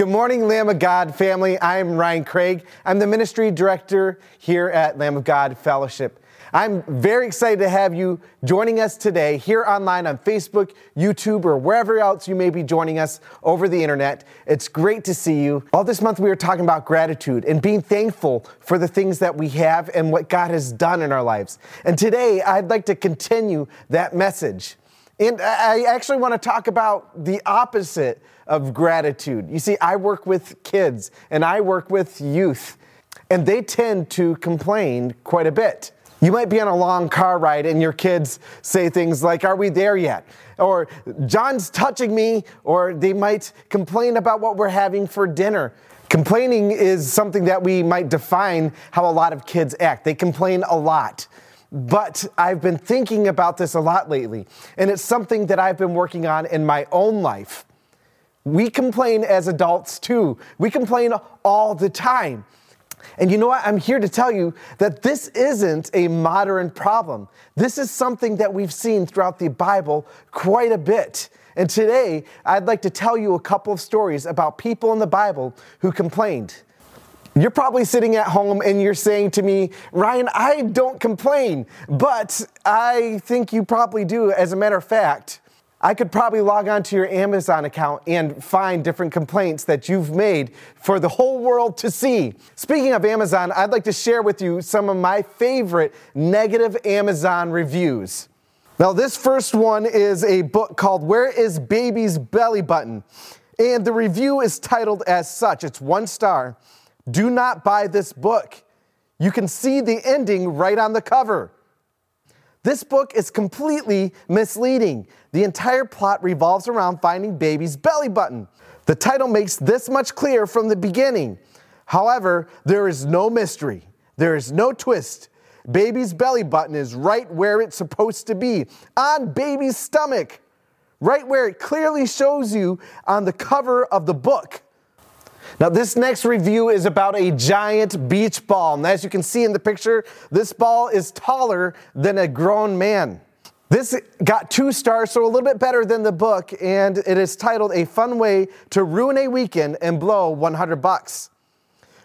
Good morning, Lamb of God family. I'm Ryan Craig. I'm the ministry director here at Lamb of God Fellowship. I'm very excited to have you joining us today here online on Facebook, YouTube, or wherever else you may be joining us over the internet. It's great to see you. All this month, we are talking about gratitude and being thankful for the things that we have and what God has done in our lives. And today, I'd like to continue that message. And I actually want to talk about the opposite of gratitude. You see, I work with kids and I work with youth, and they tend to complain quite a bit. You might be on a long car ride and your kids say things like, Are we there yet? Or John's touching me, or they might complain about what we're having for dinner. Complaining is something that we might define how a lot of kids act. They complain a lot. But I've been thinking about this a lot lately, and it's something that I've been working on in my own life. We complain as adults too. We complain all the time. And you know what? I'm here to tell you that this isn't a modern problem. This is something that we've seen throughout the Bible quite a bit. And today, I'd like to tell you a couple of stories about people in the Bible who complained. You're probably sitting at home and you're saying to me, Ryan, I don't complain, but I think you probably do. As a matter of fact, I could probably log on to your Amazon account and find different complaints that you've made for the whole world to see. Speaking of Amazon, I'd like to share with you some of my favorite negative Amazon reviews. Now, this first one is a book called Where is Baby's Belly Button? And the review is titled as such it's one star. Do not buy this book. You can see the ending right on the cover. This book is completely misleading. The entire plot revolves around finding baby's belly button. The title makes this much clear from the beginning. However, there is no mystery, there is no twist. Baby's belly button is right where it's supposed to be, on baby's stomach, right where it clearly shows you on the cover of the book. Now, this next review is about a giant beach ball. And as you can see in the picture, this ball is taller than a grown man. This got two stars, so a little bit better than the book, and it is titled A Fun Way to Ruin a Weekend and Blow 100 Bucks.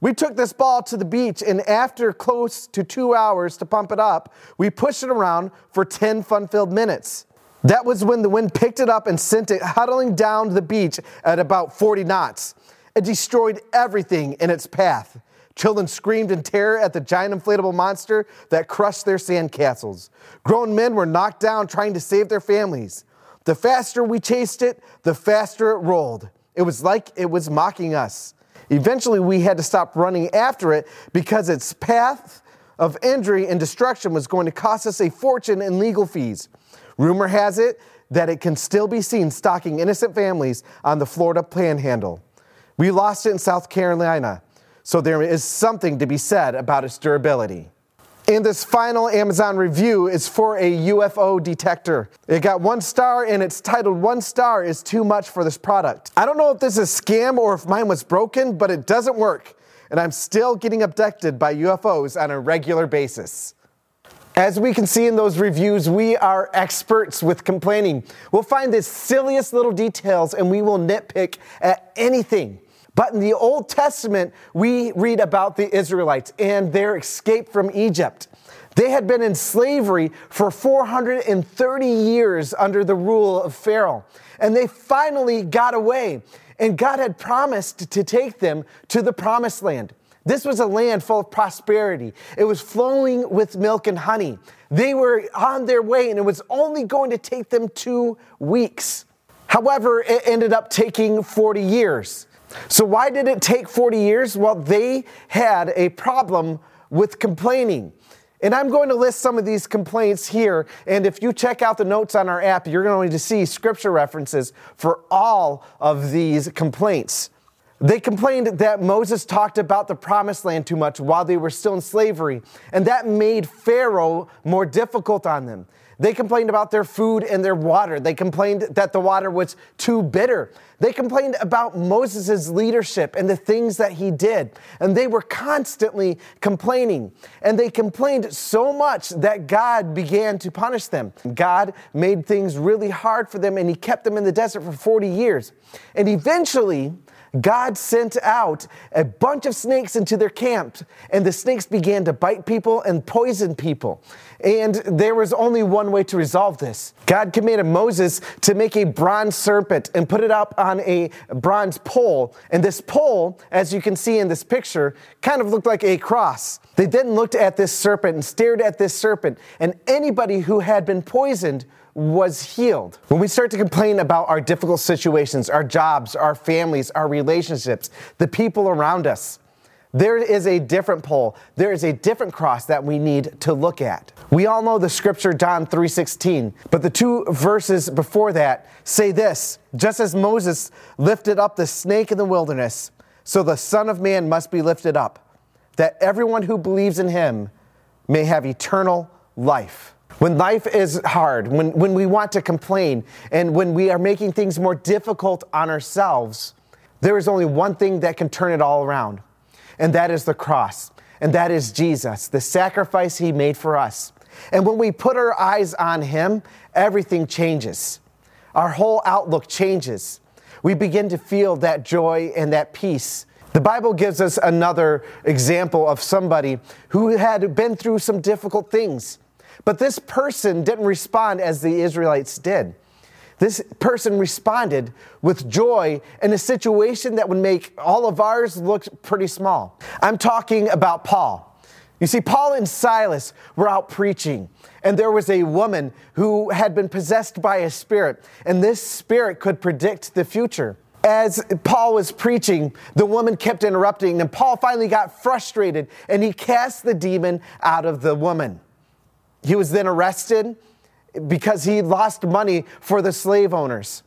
We took this ball to the beach, and after close to two hours to pump it up, we pushed it around for 10 fun filled minutes. That was when the wind picked it up and sent it huddling down the beach at about 40 knots. Destroyed everything in its path. Children screamed in terror at the giant inflatable monster that crushed their sandcastles. Grown men were knocked down trying to save their families. The faster we chased it, the faster it rolled. It was like it was mocking us. Eventually, we had to stop running after it because its path of injury and destruction was going to cost us a fortune in legal fees. Rumor has it that it can still be seen stalking innocent families on the Florida panhandle. We lost it in South Carolina, so there is something to be said about its durability. And this final Amazon review is for a UFO detector. It got one star and it's titled One Star is Too Much for This Product. I don't know if this is a scam or if mine was broken, but it doesn't work. And I'm still getting abducted by UFOs on a regular basis. As we can see in those reviews, we are experts with complaining. We'll find the silliest little details and we will nitpick at anything. But in the Old Testament, we read about the Israelites and their escape from Egypt. They had been in slavery for 430 years under the rule of Pharaoh, and they finally got away. And God had promised to take them to the promised land. This was a land full of prosperity. It was flowing with milk and honey. They were on their way, and it was only going to take them two weeks. However, it ended up taking 40 years. So, why did it take 40 years? Well, they had a problem with complaining. And I'm going to list some of these complaints here. And if you check out the notes on our app, you're going to see scripture references for all of these complaints. They complained that Moses talked about the promised land too much while they were still in slavery, and that made Pharaoh more difficult on them. They complained about their food and their water. They complained that the water was too bitter. They complained about Moses' leadership and the things that he did. And they were constantly complaining. And they complained so much that God began to punish them. God made things really hard for them and he kept them in the desert for 40 years. And eventually, God sent out a bunch of snakes into their camp, and the snakes began to bite people and poison people. And there was only one way to resolve this. God commanded Moses to make a bronze serpent and put it up on a bronze pole. And this pole, as you can see in this picture, kind of looked like a cross. They then looked at this serpent and stared at this serpent, and anybody who had been poisoned was healed. When we start to complain about our difficult situations, our jobs, our families, our relationships, the people around us, there is a different pole. There is a different cross that we need to look at. We all know the scripture John 3:16, but the two verses before that say this, just as Moses lifted up the snake in the wilderness, so the son of man must be lifted up, that everyone who believes in him may have eternal life. When life is hard, when, when we want to complain, and when we are making things more difficult on ourselves, there is only one thing that can turn it all around, and that is the cross. And that is Jesus, the sacrifice he made for us. And when we put our eyes on him, everything changes. Our whole outlook changes. We begin to feel that joy and that peace. The Bible gives us another example of somebody who had been through some difficult things. But this person didn't respond as the Israelites did. This person responded with joy in a situation that would make all of ours look pretty small. I'm talking about Paul. You see, Paul and Silas were out preaching, and there was a woman who had been possessed by a spirit, and this spirit could predict the future. As Paul was preaching, the woman kept interrupting, and Paul finally got frustrated and he cast the demon out of the woman. He was then arrested because he lost money for the slave owners.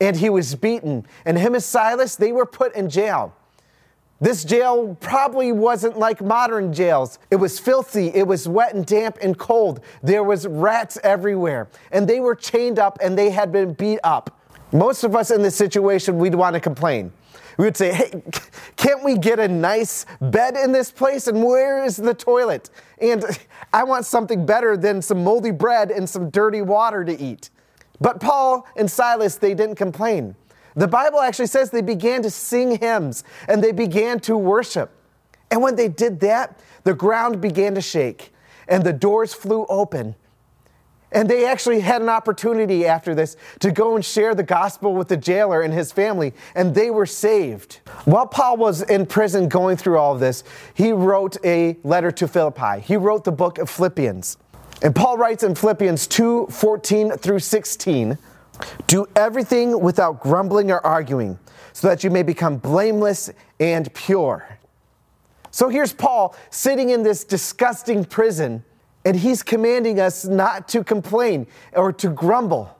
And he was beaten. And him and Silas, they were put in jail. This jail probably wasn't like modern jails. It was filthy, it was wet and damp and cold. There was rats everywhere. And they were chained up and they had been beat up. Most of us in this situation, we'd want to complain. We would say, hey, can't we get a nice bed in this place? And where is the toilet? And I want something better than some moldy bread and some dirty water to eat. But Paul and Silas, they didn't complain. The Bible actually says they began to sing hymns and they began to worship. And when they did that, the ground began to shake and the doors flew open and they actually had an opportunity after this to go and share the gospel with the jailer and his family, and they were saved. While Paul was in prison going through all of this, he wrote a letter to Philippi. He wrote the book of Philippians. And Paul writes in Philippians 2 14 through 16 Do everything without grumbling or arguing, so that you may become blameless and pure. So here's Paul sitting in this disgusting prison and he's commanding us not to complain or to grumble.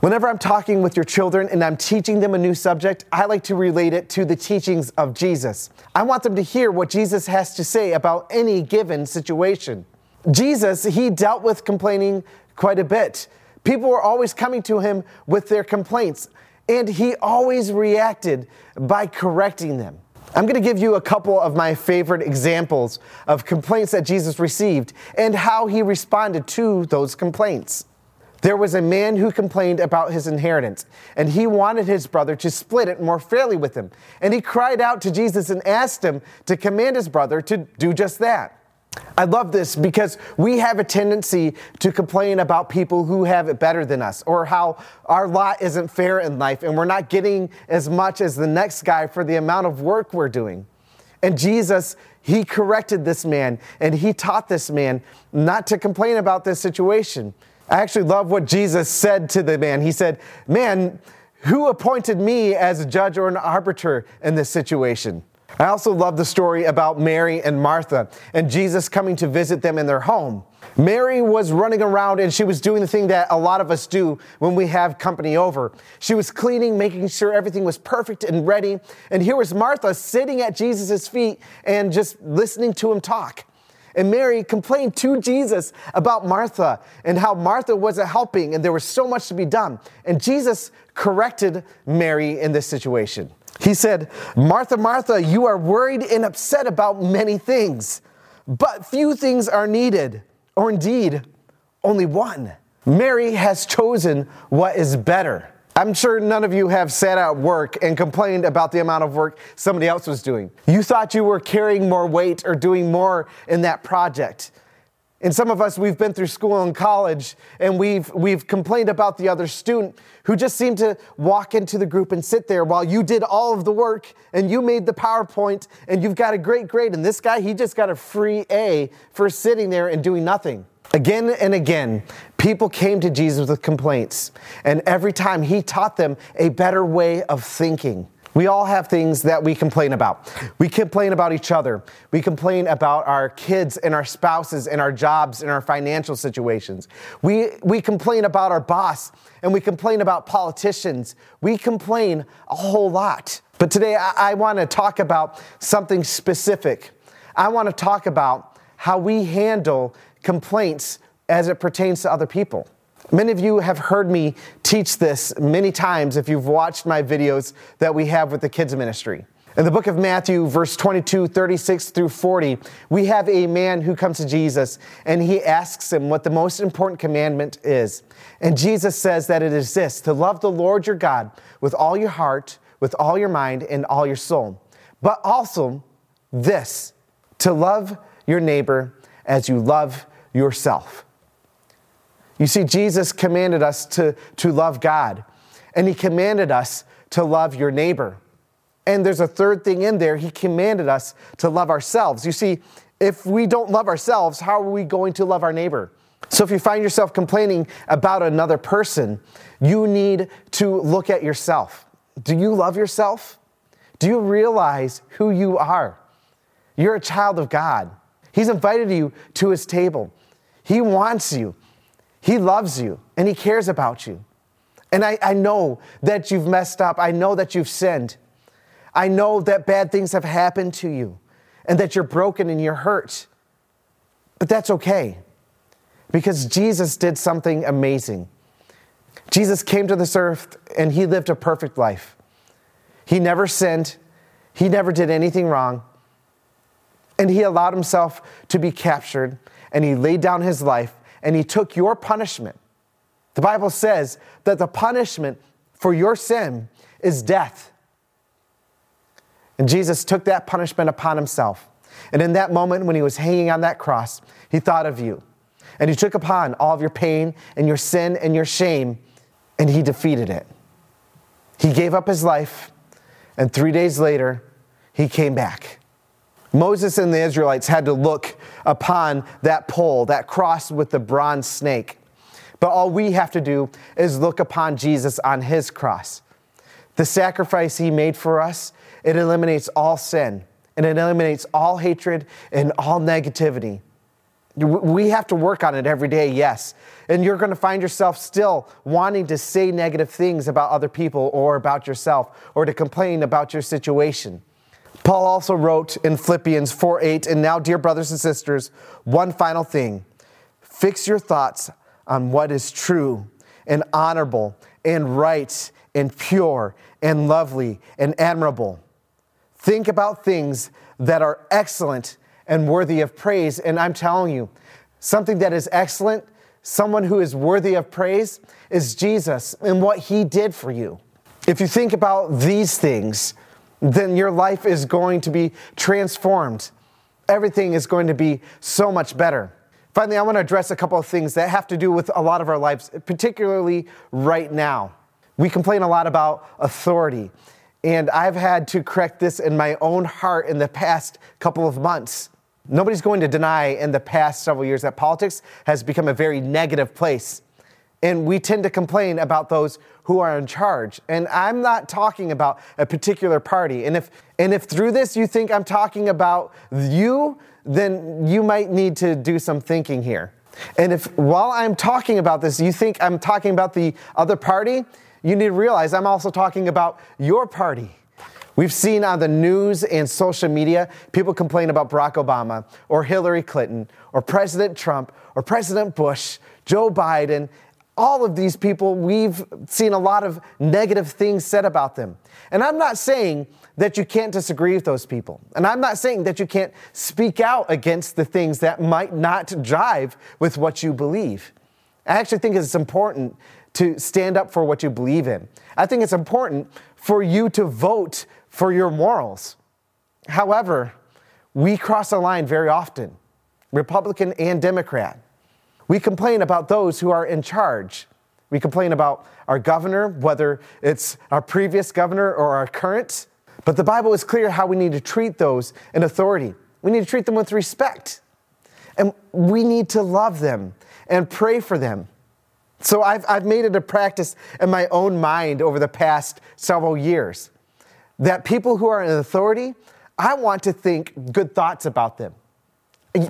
Whenever I'm talking with your children and I'm teaching them a new subject, I like to relate it to the teachings of Jesus. I want them to hear what Jesus has to say about any given situation. Jesus, he dealt with complaining quite a bit. People were always coming to him with their complaints, and he always reacted by correcting them. I'm going to give you a couple of my favorite examples of complaints that Jesus received and how he responded to those complaints. There was a man who complained about his inheritance, and he wanted his brother to split it more fairly with him. And he cried out to Jesus and asked him to command his brother to do just that. I love this because we have a tendency to complain about people who have it better than us or how our lot isn't fair in life and we're not getting as much as the next guy for the amount of work we're doing. And Jesus, he corrected this man and he taught this man not to complain about this situation. I actually love what Jesus said to the man. He said, Man, who appointed me as a judge or an arbiter in this situation? I also love the story about Mary and Martha and Jesus coming to visit them in their home. Mary was running around and she was doing the thing that a lot of us do when we have company over. She was cleaning, making sure everything was perfect and ready. And here was Martha sitting at Jesus' feet and just listening to him talk. And Mary complained to Jesus about Martha and how Martha wasn't helping and there was so much to be done. And Jesus corrected Mary in this situation. He said, Martha, Martha, you are worried and upset about many things, but few things are needed, or indeed, only one. Mary has chosen what is better. I'm sure none of you have sat at work and complained about the amount of work somebody else was doing. You thought you were carrying more weight or doing more in that project. And some of us, we've been through school and college, and we've, we've complained about the other student who just seemed to walk into the group and sit there while you did all of the work and you made the PowerPoint and you've got a great grade. And this guy, he just got a free A for sitting there and doing nothing. Again and again, people came to Jesus with complaints, and every time he taught them a better way of thinking. We all have things that we complain about. We complain about each other. We complain about our kids and our spouses and our jobs and our financial situations. We, we complain about our boss and we complain about politicians. We complain a whole lot. But today I, I want to talk about something specific. I want to talk about how we handle complaints as it pertains to other people. Many of you have heard me teach this many times if you've watched my videos that we have with the kids ministry. In the book of Matthew, verse 22, 36 through 40, we have a man who comes to Jesus and he asks him what the most important commandment is. And Jesus says that it is this to love the Lord your God with all your heart, with all your mind, and all your soul. But also this to love your neighbor as you love yourself. You see, Jesus commanded us to, to love God, and He commanded us to love your neighbor. And there's a third thing in there. He commanded us to love ourselves. You see, if we don't love ourselves, how are we going to love our neighbor? So if you find yourself complaining about another person, you need to look at yourself. Do you love yourself? Do you realize who you are? You're a child of God. He's invited you to his table. He wants you. He loves you and he cares about you. And I, I know that you've messed up. I know that you've sinned. I know that bad things have happened to you and that you're broken and you're hurt. But that's okay because Jesus did something amazing. Jesus came to this earth and he lived a perfect life. He never sinned, he never did anything wrong. And he allowed himself to be captured and he laid down his life and he took your punishment. The Bible says that the punishment for your sin is death. And Jesus took that punishment upon himself. And in that moment, when he was hanging on that cross, he thought of you. And he took upon all of your pain and your sin and your shame, and he defeated it. He gave up his life, and three days later, he came back. Moses and the Israelites had to look upon that pole, that cross with the bronze snake. But all we have to do is look upon Jesus on his cross. The sacrifice he made for us, it eliminates all sin and it eliminates all hatred and all negativity. We have to work on it every day, yes. And you're going to find yourself still wanting to say negative things about other people or about yourself or to complain about your situation. Paul also wrote in Philippians 4 8, and now, dear brothers and sisters, one final thing fix your thoughts on what is true and honorable and right and pure and lovely and admirable. Think about things that are excellent and worthy of praise. And I'm telling you, something that is excellent, someone who is worthy of praise, is Jesus and what he did for you. If you think about these things, then your life is going to be transformed. Everything is going to be so much better. Finally, I want to address a couple of things that have to do with a lot of our lives, particularly right now. We complain a lot about authority, and I've had to correct this in my own heart in the past couple of months. Nobody's going to deny in the past several years that politics has become a very negative place. And we tend to complain about those who are in charge. And I'm not talking about a particular party. And if, and if through this you think I'm talking about you, then you might need to do some thinking here. And if while I'm talking about this, you think I'm talking about the other party, you need to realize I'm also talking about your party. We've seen on the news and social media people complain about Barack Obama or Hillary Clinton or President Trump or President Bush, Joe Biden, all of these people, we've seen a lot of negative things said about them. And I'm not saying that you can't disagree with those people. And I'm not saying that you can't speak out against the things that might not jive with what you believe. I actually think it's important to stand up for what you believe in. I think it's important for you to vote for your morals. However, we cross a line very often, Republican and Democrat. We complain about those who are in charge. We complain about our governor, whether it's our previous governor or our current. But the Bible is clear how we need to treat those in authority. We need to treat them with respect. And we need to love them and pray for them. So I've, I've made it a practice in my own mind over the past several years that people who are in authority, I want to think good thoughts about them.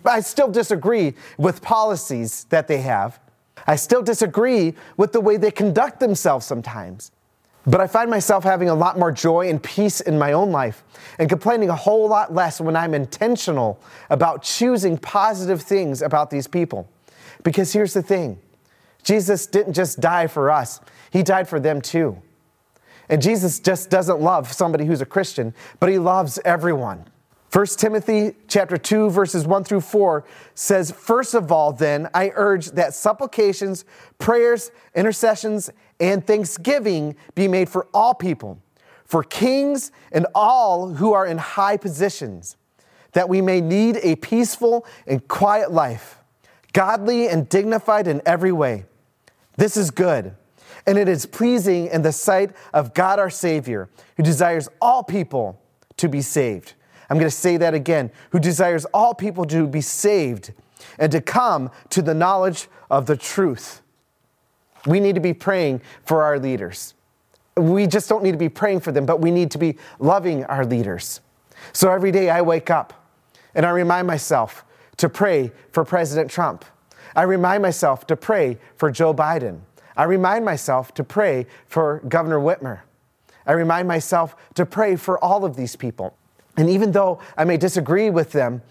I still disagree with policies that they have. I still disagree with the way they conduct themselves sometimes. But I find myself having a lot more joy and peace in my own life and complaining a whole lot less when I'm intentional about choosing positive things about these people. Because here's the thing Jesus didn't just die for us, He died for them too. And Jesus just doesn't love somebody who's a Christian, but He loves everyone. 1 Timothy chapter 2 verses 1 through 4 says, "First of all then I urge that supplications, prayers, intercessions, and thanksgiving be made for all people, for kings and all who are in high positions, that we may lead a peaceful and quiet life, godly and dignified in every way." This is good, and it is pleasing in the sight of God our Savior, who desires all people to be saved. I'm going to say that again who desires all people to be saved and to come to the knowledge of the truth. We need to be praying for our leaders. We just don't need to be praying for them, but we need to be loving our leaders. So every day I wake up and I remind myself to pray for President Trump. I remind myself to pray for Joe Biden. I remind myself to pray for Governor Whitmer. I remind myself to pray for all of these people. And even though I may disagree with them,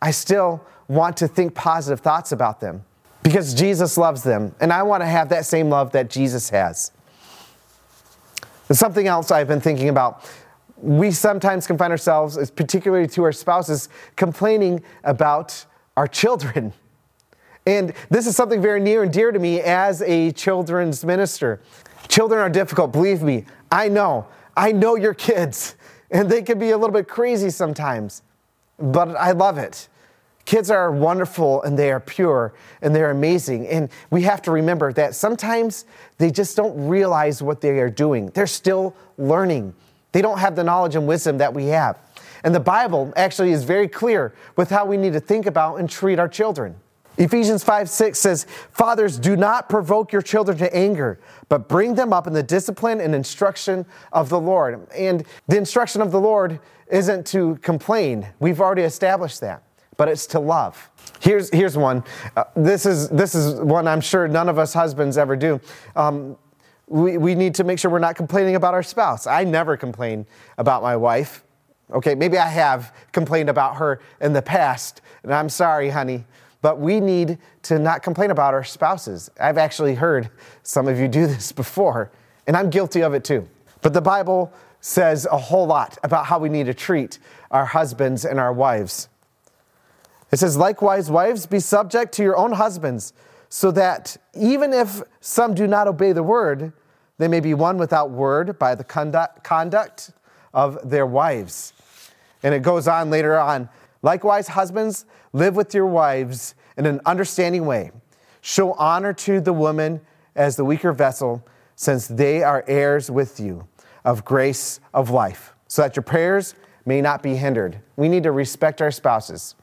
I still want to think positive thoughts about them because Jesus loves them. And I want to have that same love that Jesus has. And something else I've been thinking about we sometimes can find ourselves, particularly to our spouses, complaining about our children. And this is something very near and dear to me as a children's minister. Children are difficult, believe me. I know. I know your kids, and they can be a little bit crazy sometimes, but I love it. Kids are wonderful and they are pure and they're amazing. And we have to remember that sometimes they just don't realize what they are doing. They're still learning, they don't have the knowledge and wisdom that we have. And the Bible actually is very clear with how we need to think about and treat our children. Ephesians 5 6 says, Fathers, do not provoke your children to anger, but bring them up in the discipline and instruction of the Lord. And the instruction of the Lord isn't to complain, we've already established that, but it's to love. Here's, here's one. Uh, this, is, this is one I'm sure none of us husbands ever do. Um, we, we need to make sure we're not complaining about our spouse. I never complain about my wife. Okay, maybe I have complained about her in the past, and I'm sorry, honey. But we need to not complain about our spouses. I've actually heard some of you do this before, and I'm guilty of it too. But the Bible says a whole lot about how we need to treat our husbands and our wives. It says, likewise, wives, be subject to your own husbands, so that even if some do not obey the word, they may be won without word by the conduct, of their wives. And it goes on later on Likewise, husbands, live with your wives in an understanding way. Show honor to the woman as the weaker vessel, since they are heirs with you of grace of life, so that your prayers may not be hindered. We need to respect our spouses.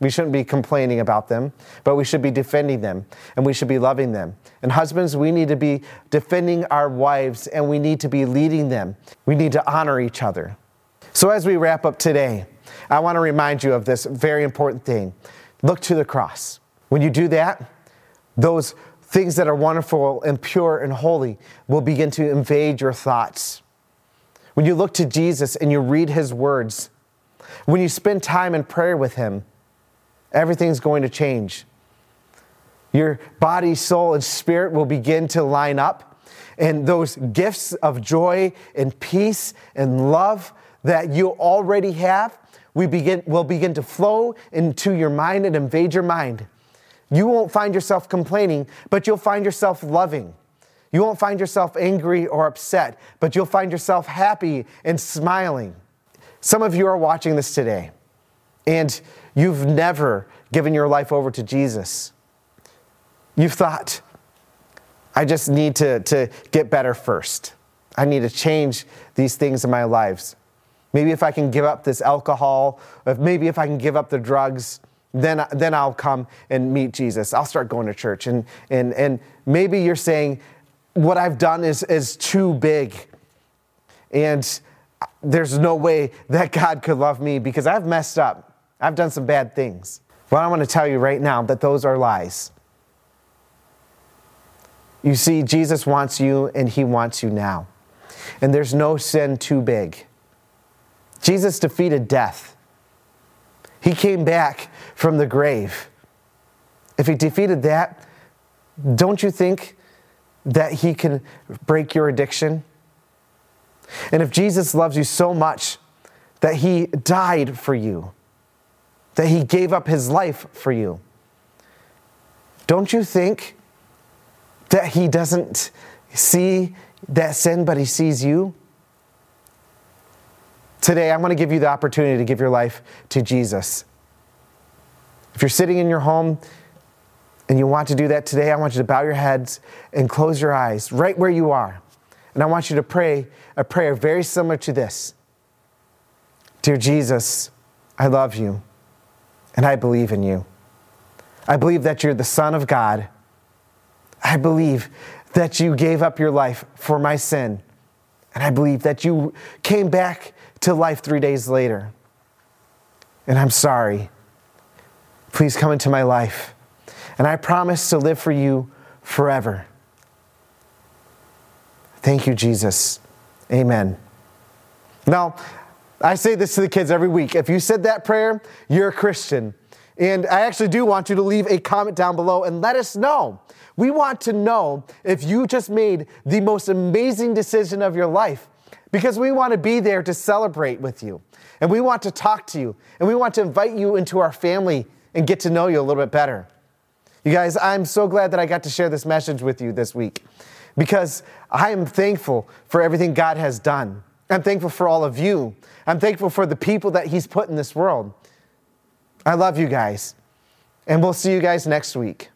We shouldn't be complaining about them, but we should be defending them and we should be loving them. And husbands, we need to be defending our wives and we need to be leading them. We need to honor each other. So, as we wrap up today, I want to remind you of this very important thing. Look to the cross. When you do that, those things that are wonderful and pure and holy will begin to invade your thoughts. When you look to Jesus and you read his words, when you spend time in prayer with him, everything's going to change. Your body, soul, and spirit will begin to line up, and those gifts of joy and peace and love that you already have we begin, will begin to flow into your mind and invade your mind. You won't find yourself complaining, but you'll find yourself loving. You won't find yourself angry or upset, but you'll find yourself happy and smiling. Some of you are watching this today, and you've never given your life over to Jesus. You've thought, I just need to, to get better first. I need to change these things in my lives. Maybe if I can give up this alcohol, if maybe if I can give up the drugs, then, then I'll come and meet Jesus. I'll start going to church. And, and, and maybe you're saying, what I've done is, is too big. And there's no way that God could love me because I've messed up. I've done some bad things. Well, I want to tell you right now that those are lies. You see, Jesus wants you and he wants you now. And there's no sin too big. Jesus defeated death. He came back from the grave. If he defeated that, don't you think that he can break your addiction? And if Jesus loves you so much that he died for you, that he gave up his life for you, don't you think that he doesn't see that sin, but he sees you? Today, I want to give you the opportunity to give your life to Jesus. If you're sitting in your home and you want to do that today, I want you to bow your heads and close your eyes right where you are. And I want you to pray a prayer very similar to this Dear Jesus, I love you and I believe in you. I believe that you're the Son of God. I believe that you gave up your life for my sin. And I believe that you came back to life three days later. And I'm sorry. Please come into my life. And I promise to live for you forever. Thank you, Jesus. Amen. Now, I say this to the kids every week. If you said that prayer, you're a Christian. And I actually do want you to leave a comment down below and let us know. We want to know if you just made the most amazing decision of your life because we want to be there to celebrate with you. And we want to talk to you. And we want to invite you into our family and get to know you a little bit better. You guys, I'm so glad that I got to share this message with you this week because I am thankful for everything God has done. I'm thankful for all of you. I'm thankful for the people that He's put in this world. I love you guys. And we'll see you guys next week.